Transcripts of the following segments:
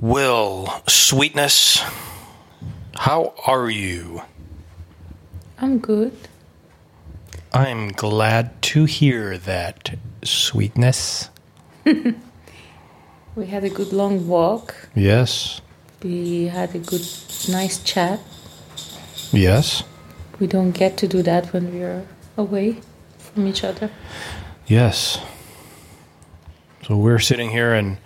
Will, sweetness, how are you? I'm good. I'm glad to hear that, sweetness. We had a good long walk. Yes, We had a good, nice chat. yes, We don't get to do that when we're away from each other. yes. So we're sitting here in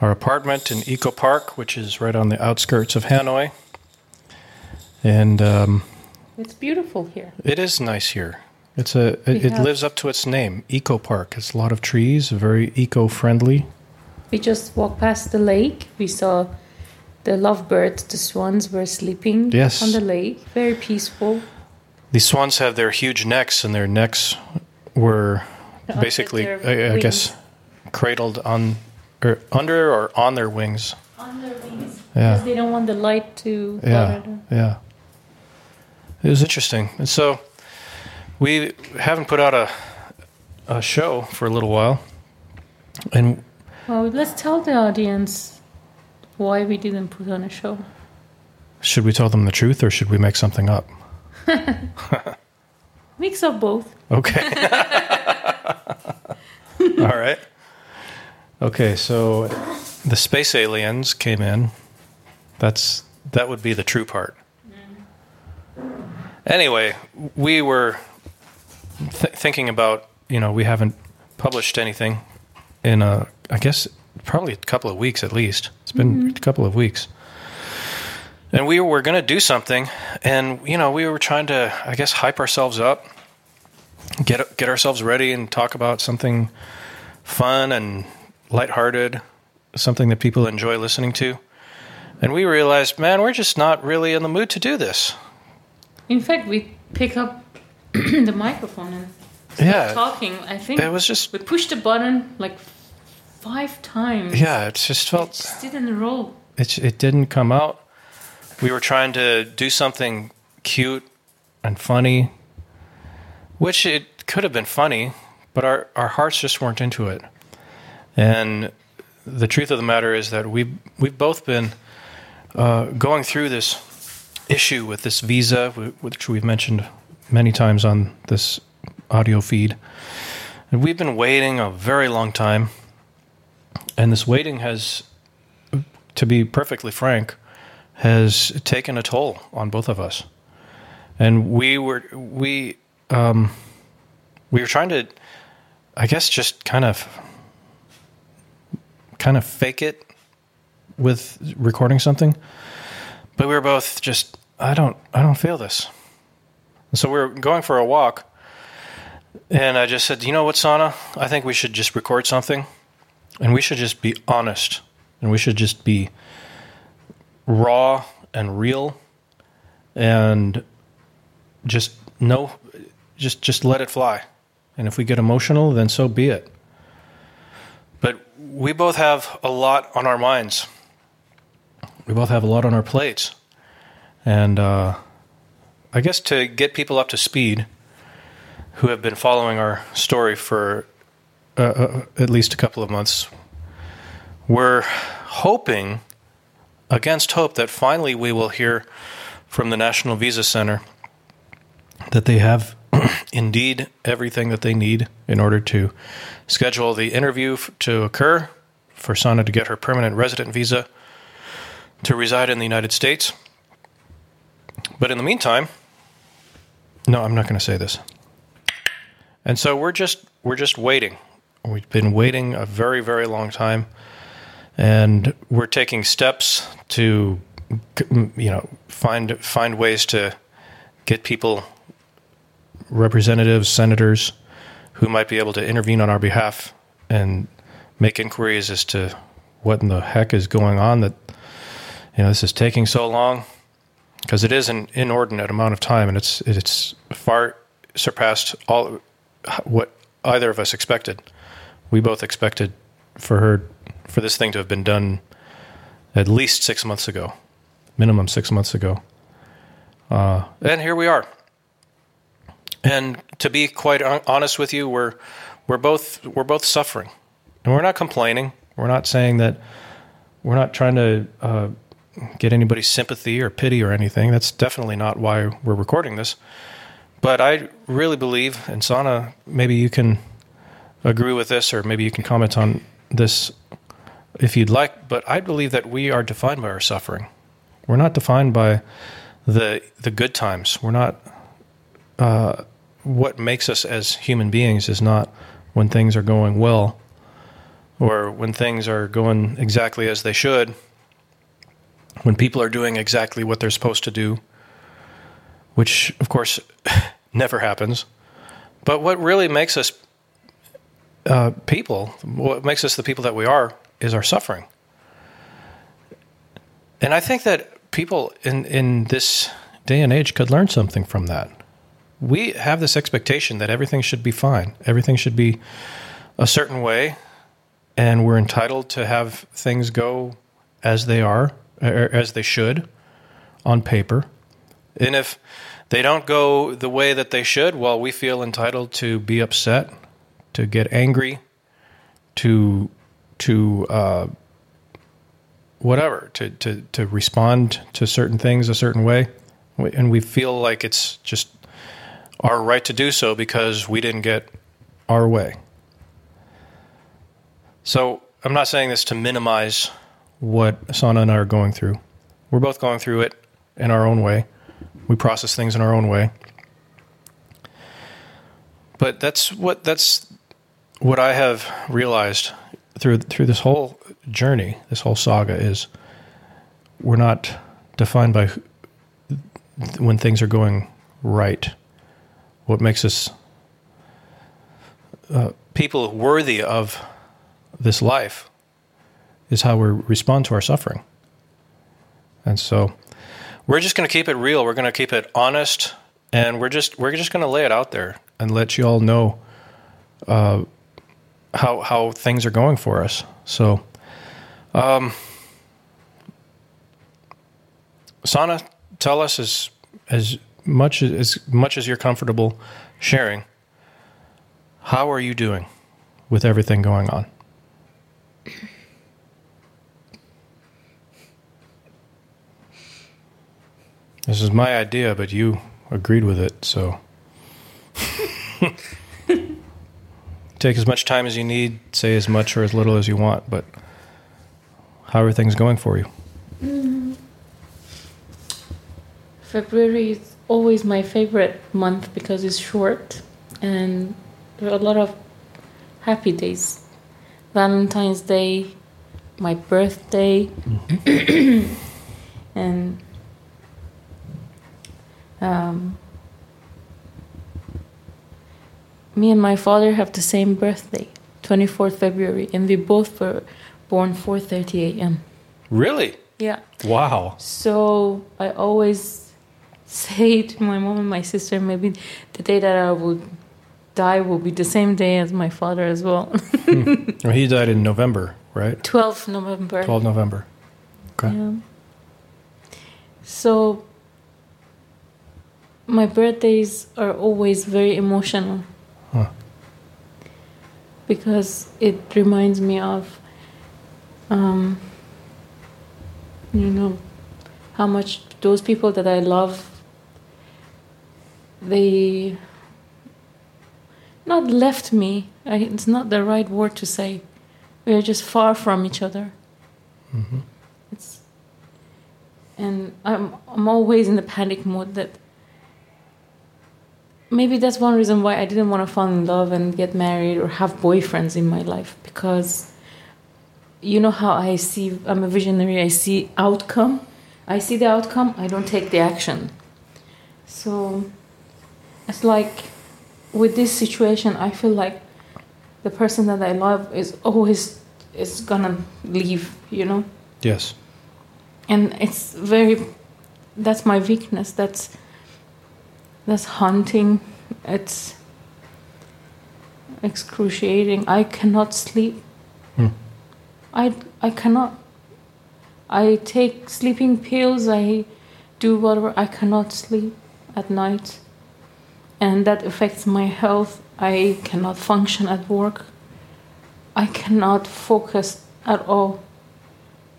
our apartment in Eco Park, which is right on the outskirts of Hanoi. And um, It's beautiful here. it is nice here. It's a it, it lives up to its name, Eco Park. It's a lot of trees, very eco-friendly. We just walked past the lake. We saw the lovebirds, the swans were sleeping Yes. on the lake. Very peaceful. The swans have their huge necks, and their necks were basically, I, I guess, cradled on or under or on their wings. On their wings. Yeah. Because they don't want the light to Yeah, them. yeah. It was interesting, and so we haven't put out a a show for a little while, and Well, let's tell the audience why we didn't put on a show. should we tell them the truth or should we make something up? Mix of both. Okay. All right. Okay, so the space aliens came in. That's that would be the true part. Anyway, we were th- thinking about, you know, we haven't published anything in a I guess probably a couple of weeks at least. It's been mm-hmm. a couple of weeks. And we were going to do something and you know, we were trying to I guess hype ourselves up get get ourselves ready and talk about something fun and lighthearted, something that people enjoy listening to. And we realized, man, we're just not really in the mood to do this. In fact, we pick up the microphone and start Yeah, talking. I think it was just we pushed the button like five times. yeah, it just It felt just didn't roll. it it didn't come out. We were trying to do something cute and funny, which it could have been funny, but our our hearts just weren't into it. And the truth of the matter is that we we've both been uh, going through this issue with this visa, which we've mentioned many times on this audio feed, and we've been waiting a very long time. And this waiting has, to be perfectly frank, has taken a toll on both of us. And we were we um, we were trying to, I guess, just kind of kind of fake it with recording something. But we were both just I don't I don't feel this. And so we were going for a walk, and I just said, you know what, Sana, I think we should just record something, and we should just be honest, and we should just be raw and real, and just no, just just let it fly. And if we get emotional, then so be it. We both have a lot on our minds. We both have a lot on our plates. And uh, I guess to get people up to speed who have been following our story for uh, uh, at least a couple of months, we're hoping, against hope, that finally we will hear from the National Visa Center that they have indeed everything that they need in order to schedule the interview f- to occur for Sana to get her permanent resident visa to reside in the United States. But in the meantime, no, I'm not going to say this. And so we're just we're just waiting. We've been waiting a very very long time, and we're taking steps to you know find find ways to get people representatives, senators who might be able to intervene on our behalf and make inquiries as to what in the heck is going on that you know this is taking so long because it is an inordinate amount of time and it's it's far surpassed all what either of us expected. We both expected for her for this thing to have been done at least six months ago, minimum six months ago, uh, and here we are. And to be quite honest with you, we're we're both we're both suffering, and we're not complaining. We're not saying that we're not trying to uh, get anybody's sympathy or pity or anything. That's definitely not why we're recording this. But I really believe, and Sana, maybe you can agree with this, or maybe you can comment on this if you'd like. But I believe that we are defined by our suffering. We're not defined by the the good times. We're not. Uh, what makes us as human beings is not when things are going well, or when things are going exactly as they should. When people are doing exactly what they're supposed to do, which of course never happens. But what really makes us uh, people, what makes us the people that we are, is our suffering. And I think that people in, in this day and age could learn something from that. We have this expectation that everything should be fine, everything should be a certain way, and we're entitled to have things go as they are, or as they should on paper. And if they don't go the way that they should, well, we feel entitled to be upset, to get angry, to to uh, whatever, to, to to respond to certain things a certain way, and we feel like it's just our right to do so because we didn't get our way. So I'm not saying this to minimize what Sana and I are going through. We're both going through it in our own way. We process things in our own way. But that's what that's what I have realized through through this whole journey, this whole saga is we're not defined by when things are going right. What makes us uh, people worthy of this life is how we respond to our suffering. And so we're just going to keep it real. We're going to keep it honest, and we're just we're just going to lay it out there and let you all know uh, how how things are going for us. So, um, Sana, tell us as as much as much as you're comfortable sharing. How are you doing with everything going on? This is my idea, but you agreed with it, so. Take as much time as you need, say as much or as little as you want, but how are things going for you? Mm. February is always my favorite month because it's short and there are a lot of happy days. Valentine's Day, my birthday, mm-hmm. and um, me and my father have the same birthday, 24th February, and we both were born 4:30 a.m. Really? Yeah. Wow. So I always say to my mom and my sister, maybe the day that I will die will be the same day as my father as well. hmm. well he died in November, right? 12th November. 12 November. Okay. Yeah. So my birthdays are always very emotional. Huh. Because it reminds me of, um, you know, how much those people that I love, they not left me. I, it's not the right word to say. We are just far from each other. Mm-hmm. It's, and I'm I'm always in the panic mode that maybe that's one reason why I didn't want to fall in love and get married or have boyfriends in my life because you know how I see I'm a visionary I see outcome I see the outcome I don't take the action so it's like with this situation I feel like the person that I love is always is gonna leave you know yes and it's very that's my weakness that's that's haunting. It's excruciating. I cannot sleep. Hmm. I, I cannot. I take sleeping pills. I do whatever. I cannot sleep at night. And that affects my health. I cannot function at work. I cannot focus at all.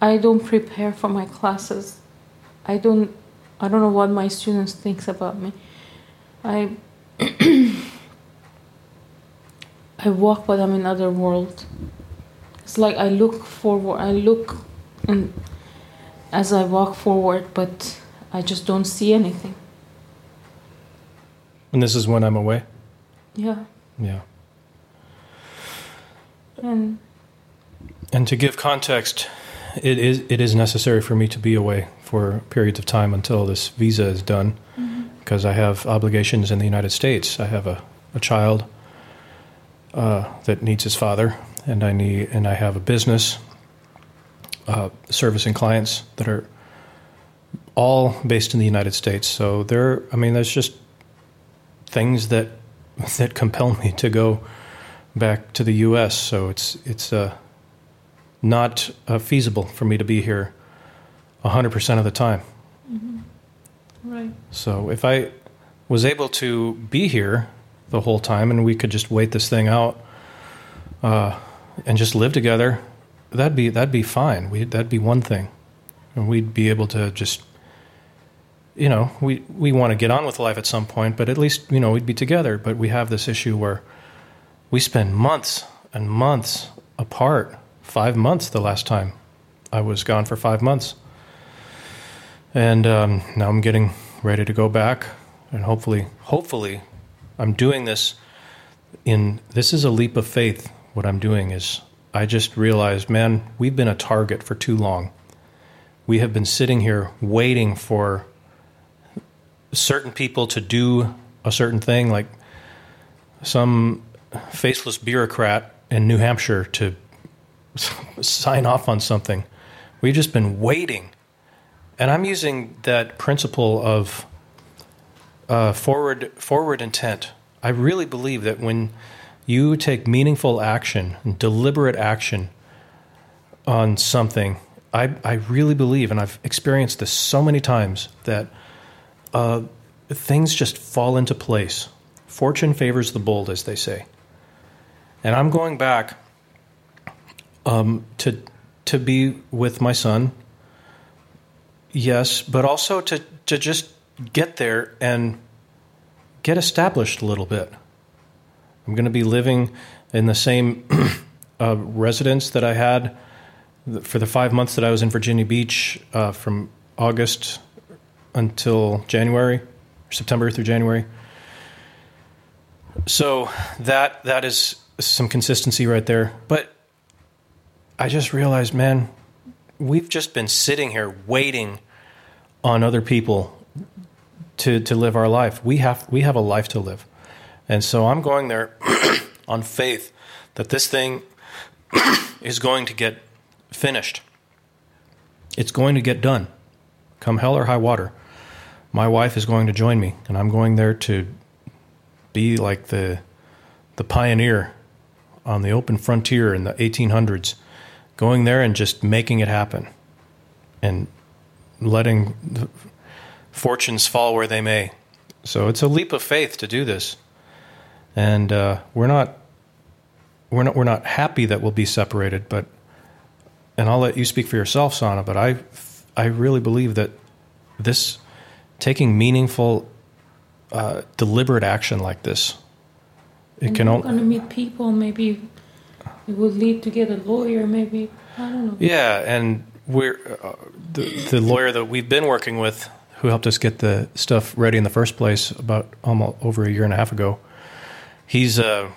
I don't prepare for my classes. I don't I don't know what my students thinks about me. I I walk but I'm in other world. It's like I look forward I look and as I walk forward but I just don't see anything. And this is when I'm away? Yeah. Yeah. And And to give context, it is it is necessary for me to be away for periods of time until this visa is done, because I have obligations in the United States. I have a, a child uh, that needs his father, and I need and I have a business uh, servicing clients that are all based in the United States. So there, I mean, there's just things that that compel me to go back to the U.S. So it's it's uh, not uh, feasible for me to be here 100% of the time. right. So if I was able to be here the whole time and we could just wait this thing out uh, and just live together, that'd be that'd be fine. We that'd be one thing, and we'd be able to just, you know, we we want to get on with life at some point, but at least you know we'd be together. But we have this issue where we spend months and months apart. Five months the last time I was gone for five months. And um, now I'm getting ready to go back, and hopefully, hopefully, I'm doing this. In this is a leap of faith. What I'm doing is, I just realized, man, we've been a target for too long. We have been sitting here waiting for certain people to do a certain thing, like some faceless bureaucrat in New Hampshire to sign off on something. We've just been waiting. And I'm using that principle of uh, forward forward intent. I really believe that when you take meaningful action, deliberate action on something, I, I really believe, and I've experienced this so many times, that uh, things just fall into place. Fortune favors the bold, as they say. And I'm going back um, to to be with my son. Yes, but also to to just get there and get established a little bit. I'm going to be living in the same uh, residence that I had for the five months that I was in Virginia Beach, uh, from August until January, September through January. So that that is some consistency right there. But I just realized, man, we've just been sitting here waiting on other people to to live our life. We have we have a life to live. And so I'm going there on faith that this thing is going to get finished. It's going to get done. Come hell or high water. My wife is going to join me and I'm going there to be like the the pioneer on the open frontier in the 1800s, going there and just making it happen, and letting fortunes fall where they may. So it's a leap of faith to do this, and uh, we're not we're not we're not happy that we'll be separated, but and I'll let you speak for yourself, Sana. But I I really believe that this taking meaningful, uh, deliberate action like this it and can only gonna meet people. Maybe it would lead to get a lawyer. Maybe I don't know. Yeah, and we're uh, the the lawyer that we've been working with, who helped us get the stuff ready in the first place about almost over a year and a half ago. He's uh,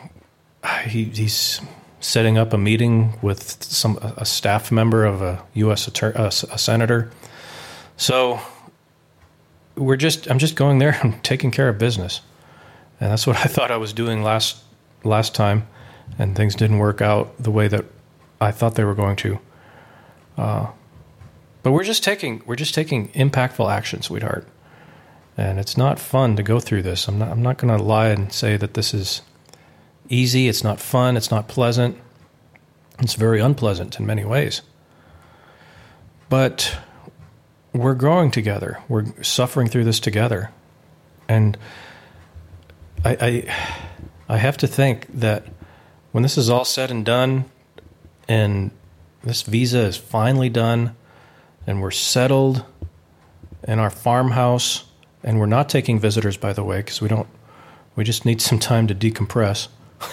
he, he's setting up a meeting with some a staff member of a U.S. Attorney, a, a senator. So we're just I'm just going there and taking care of business, and that's what I thought I was doing last last time, and things didn't work out the way that I thought they were going to. Uh, but we're just taking we're just taking impactful action, sweetheart, and it's not fun to go through this. I'm not I'm not going to lie and say that this is easy. It's not fun. It's not pleasant. It's very unpleasant in many ways. But we're growing together. We're suffering through this together, and I, I, I have to think that when this is all said and done, and this visa is finally done and we're settled in our farmhouse and we're not taking visitors by the way because we don't we just need some time to decompress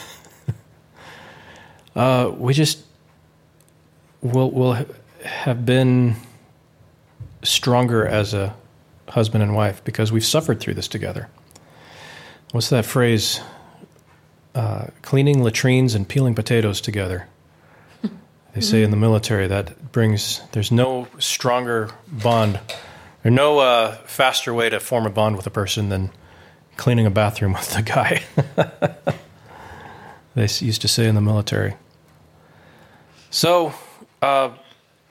uh, we just will will have been stronger as a husband and wife because we've suffered through this together what's that phrase uh, cleaning latrines and peeling potatoes together they say in the military that brings there's no stronger bond there's no uh, faster way to form a bond with a person than cleaning a bathroom with the guy. they used to say in the military. So uh,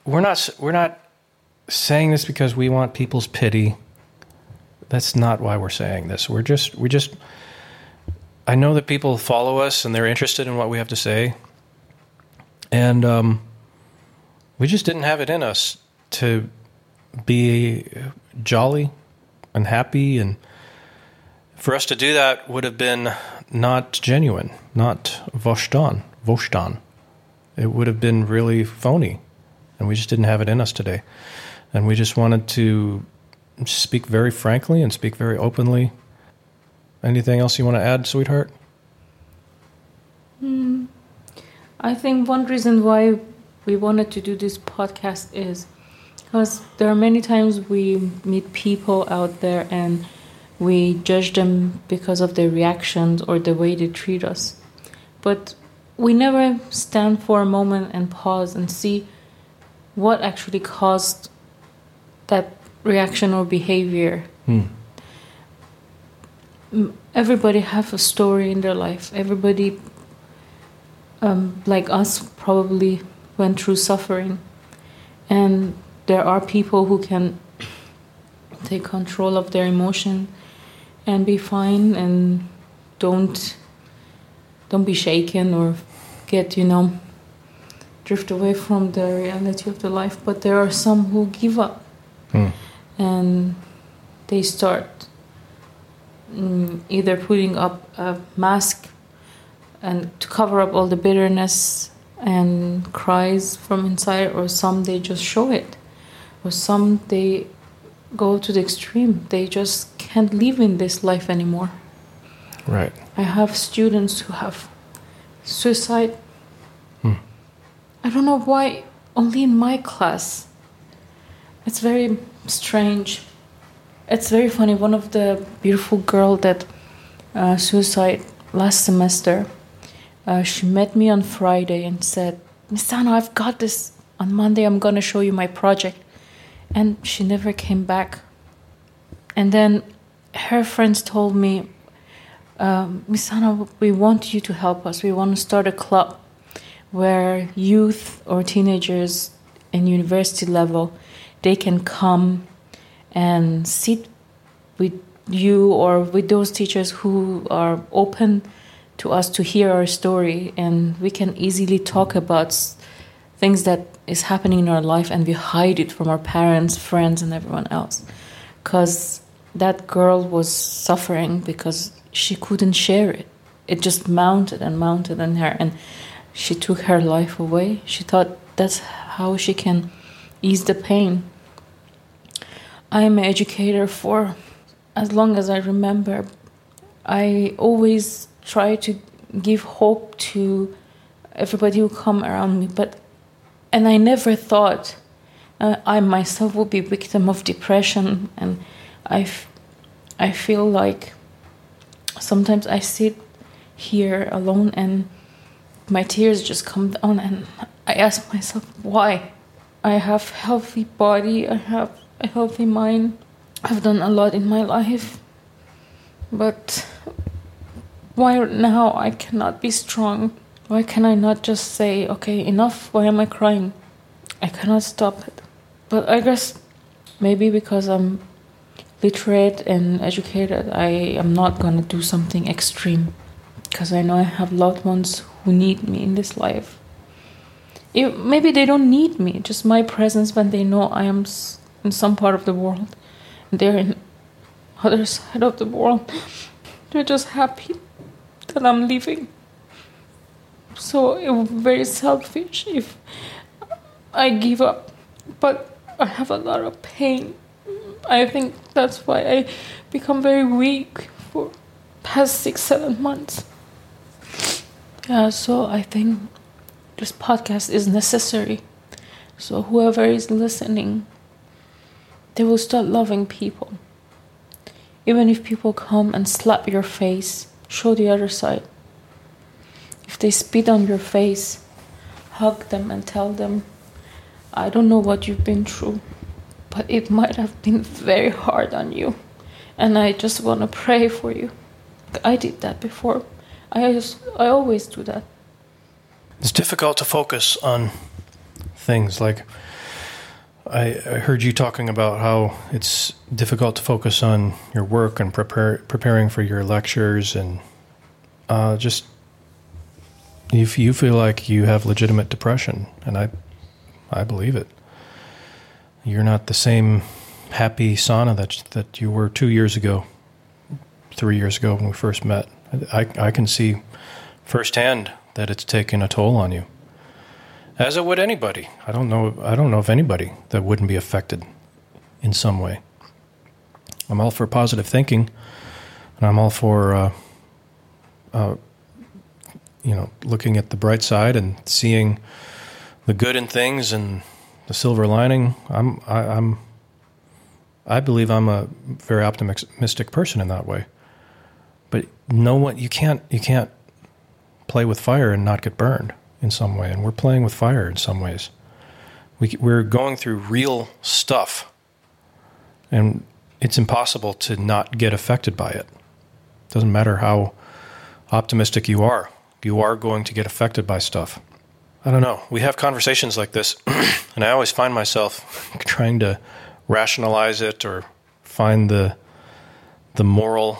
we're not we're not saying this because we want people's pity. That's not why we're saying this. We're just we just. I know that people follow us and they're interested in what we have to say, and um, we just didn't have it in us to be jolly and happy and for us to do that would have been not genuine not voshtan voshtan it would have been really phony and we just didn't have it in us today and we just wanted to speak very frankly and speak very openly. Anything else you want to add sweetheart? Hmm. I think one reason why we wanted to do this podcast is because there are many times we meet people out there and we judge them because of their reactions or the way they treat us. But we never stand for a moment and pause and see what actually caused that reaction or behavior. Hmm. Everybody have a story in their life. Everybody um, like us probably went through suffering and there are people who can take control of their emotion and be fine and don't don't be shaken or get you know drift away from the reality of the life but there are some who give up Hmm. and they start mm, either putting up a mask and to cover up all the bitterness and cries from inside or some they just show it. Or some they go to the extreme. They just can't live in this life anymore. Right. I have students who have suicide. Hmm. i don't know why only in my class it's very strange. It's very funny. One of the beautiful girl that uh, suicide last semester uh, she met me on friday and said Miss Sana i've got this. On monday i'm going to show you my project. And she never came back. And then her friends told me um, we want you to help us. We want to start a club where youth or teenagers in university level they can come and sit with you or with those teachers who are open to us to hear our story. And we can easily talk about things that is happening in our life and we hide it from our parents friends and everyone else. Because that girl was suffering because she couldn't share it. It just mounted and mounted in her and she took her life away. She thought that's how she can ease the pain i'm an educator for as long as i remember. I always try to give hope to everybody who come around me but and i never thought uh, i myself would be victim of depression and I, f- I feel like sometimes i sit here alone and my tears just come down and i ask myself why? I have healthy body i have a healthy mind. I've done a lot in my life. But why now i cannot be strong? Why can i not just say okay enough. Why am i crying? I cannot stop it. But i guess maybe because i'm literate and educated i am not to do something extreme. Because i know i have loved ones who need me in this life. It, maybe they don't need me just my presence when they know i am in some part of the world and they're in other side of the world they're just happy that i'm leaving so it would be very selfish if I give up, but I have a lot of pain. I think that's why I become very weak for past six, seven months. Yeah, so I think this podcast is necessary. So whoever is listening, they will start loving people. Even if people come and slap your face, show the other side. If they spit on your face, hug them and tell them, I don't know what you've been through, but it might have been very hard on you. And I just want to pray for you. I did that before. I, just, I always do that. It's difficult to focus on things like I, I, heard you talking about how it's difficult to focus on your work and prepare, preparing for your lectures and uh, just if you feel like you have legitimate depression, and I, I believe it. You're not the same happy Sana that that you were two years ago, three years ago when we first met. I, I can see firsthand that it's taken a toll on you, as it would anybody. I don't know. I don't know of anybody that wouldn't be affected in some way. I'm all for positive thinking, and I'm all for uh, uh, you know, looking at the bright side and seeing the good in things and the silver lining. I'm, I, I'm, I believe I'm a very optimistic person in that way. But no one, you can't, you can't play with fire and not get burned in some way. And we're playing with fire in some ways. We, we're going through real stuff, and it's impossible to not get affected by it. Doesn't matter how optimistic you are you are going to get affected by stuff. I don't know. We have conversations like this, and I always find myself trying to rationalize it or find the the moral,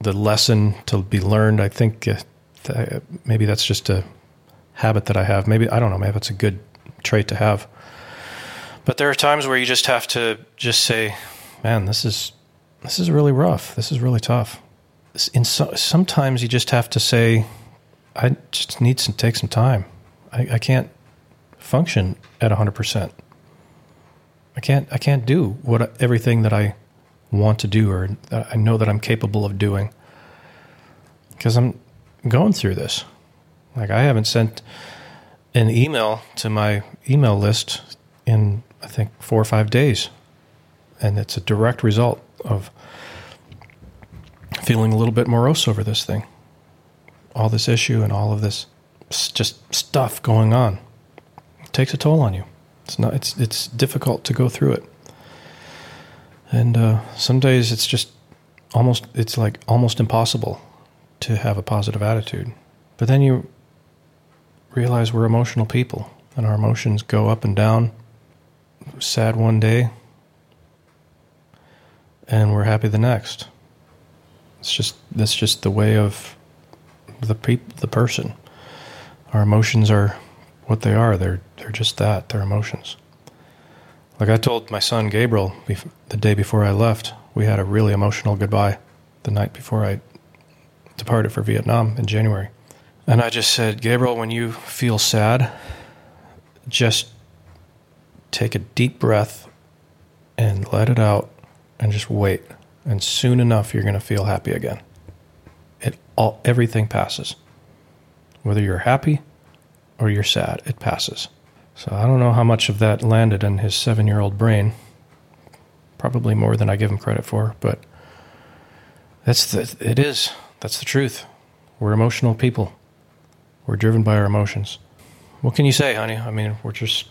the lesson to be learned. I think uh, maybe that's just a habit that I have. Maybe I don't know. Maybe it's a good trait to have. But there are times where you just have to just say, "Man, this is this is really rough. This is really tough." In so, sometimes you just have to say, I just need to take some time. I, I can't function at 100%. I can't I can't do what everything that I want to do or I know that I'm capable of doing because I'm going through this. Like I haven't sent an email to my email list in I think 4 or 5 days. And it's a direct result of feeling a little bit morose over this thing all this issue and all of this just stuff going on. It takes a toll on you. It's not. It's it's difficult to go through it. And uh, some days it's just almost. It's like almost impossible to have a positive attitude. But then you realize we're emotional people, and our emotions go up and down. Sad one day, and we're happy the next. It's just that's just the way of the pe- the person. Our emotions are what they are. They're they're just that. They're emotions. Like I told my son Gabriel the day before I left, we had a really emotional goodbye the night before I departed for Vietnam in January. And I just said, Gabriel, when you feel sad, just take a deep breath and let it out and just wait. And soon enough, you're going to feel happy again it all everything passes. Whether you're happy or you're sad, it passes. So I don't know how much of that landed in his seven year old brain. Probably more than I give him credit for, but that's the it is. That's the truth. We're emotional people. We're driven by our emotions. What can you say, honey? I mean, we're just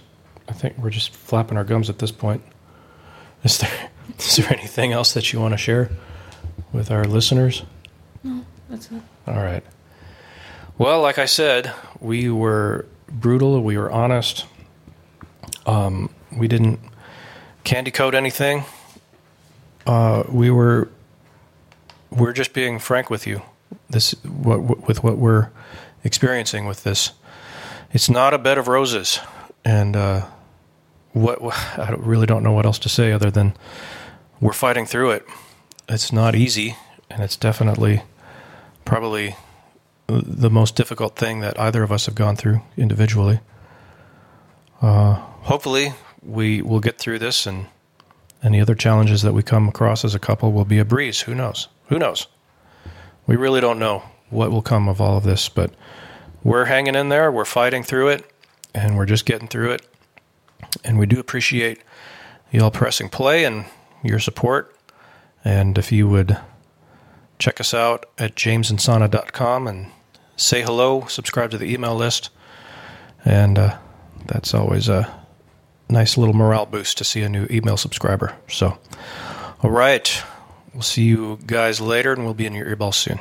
I think we're just flapping our gums at this point. Is there is there anything else that you want to share with our listeners? No. That's it. All right. Well, like I said, we were brutal. We were honest. Um, we didn't candy coat anything. Uh, we were we're just being frank with you. This what with what we're experiencing with this. It's not a bed of roses, and uh, what I really don't know what else to say other than we're fighting through it. It's not easy, and it's definitely probably the most difficult thing that either of us have gone through individually. Uh, hopefully we will get through this and any other challenges that we come across as a couple will be a breeze. Who knows? Who knows? We really don't know what will come of all of this, but we're hanging in there. We're fighting through it, and we're just getting through it. And we do appreciate y'all pressing play and your support. And if you would check us out at jamesandsana.com and say hello, subscribe to the email list. And uh, that's always a nice little morale boost to see a new email subscriber. So, all right. We'll see you guys later, and we'll be in your earballs soon.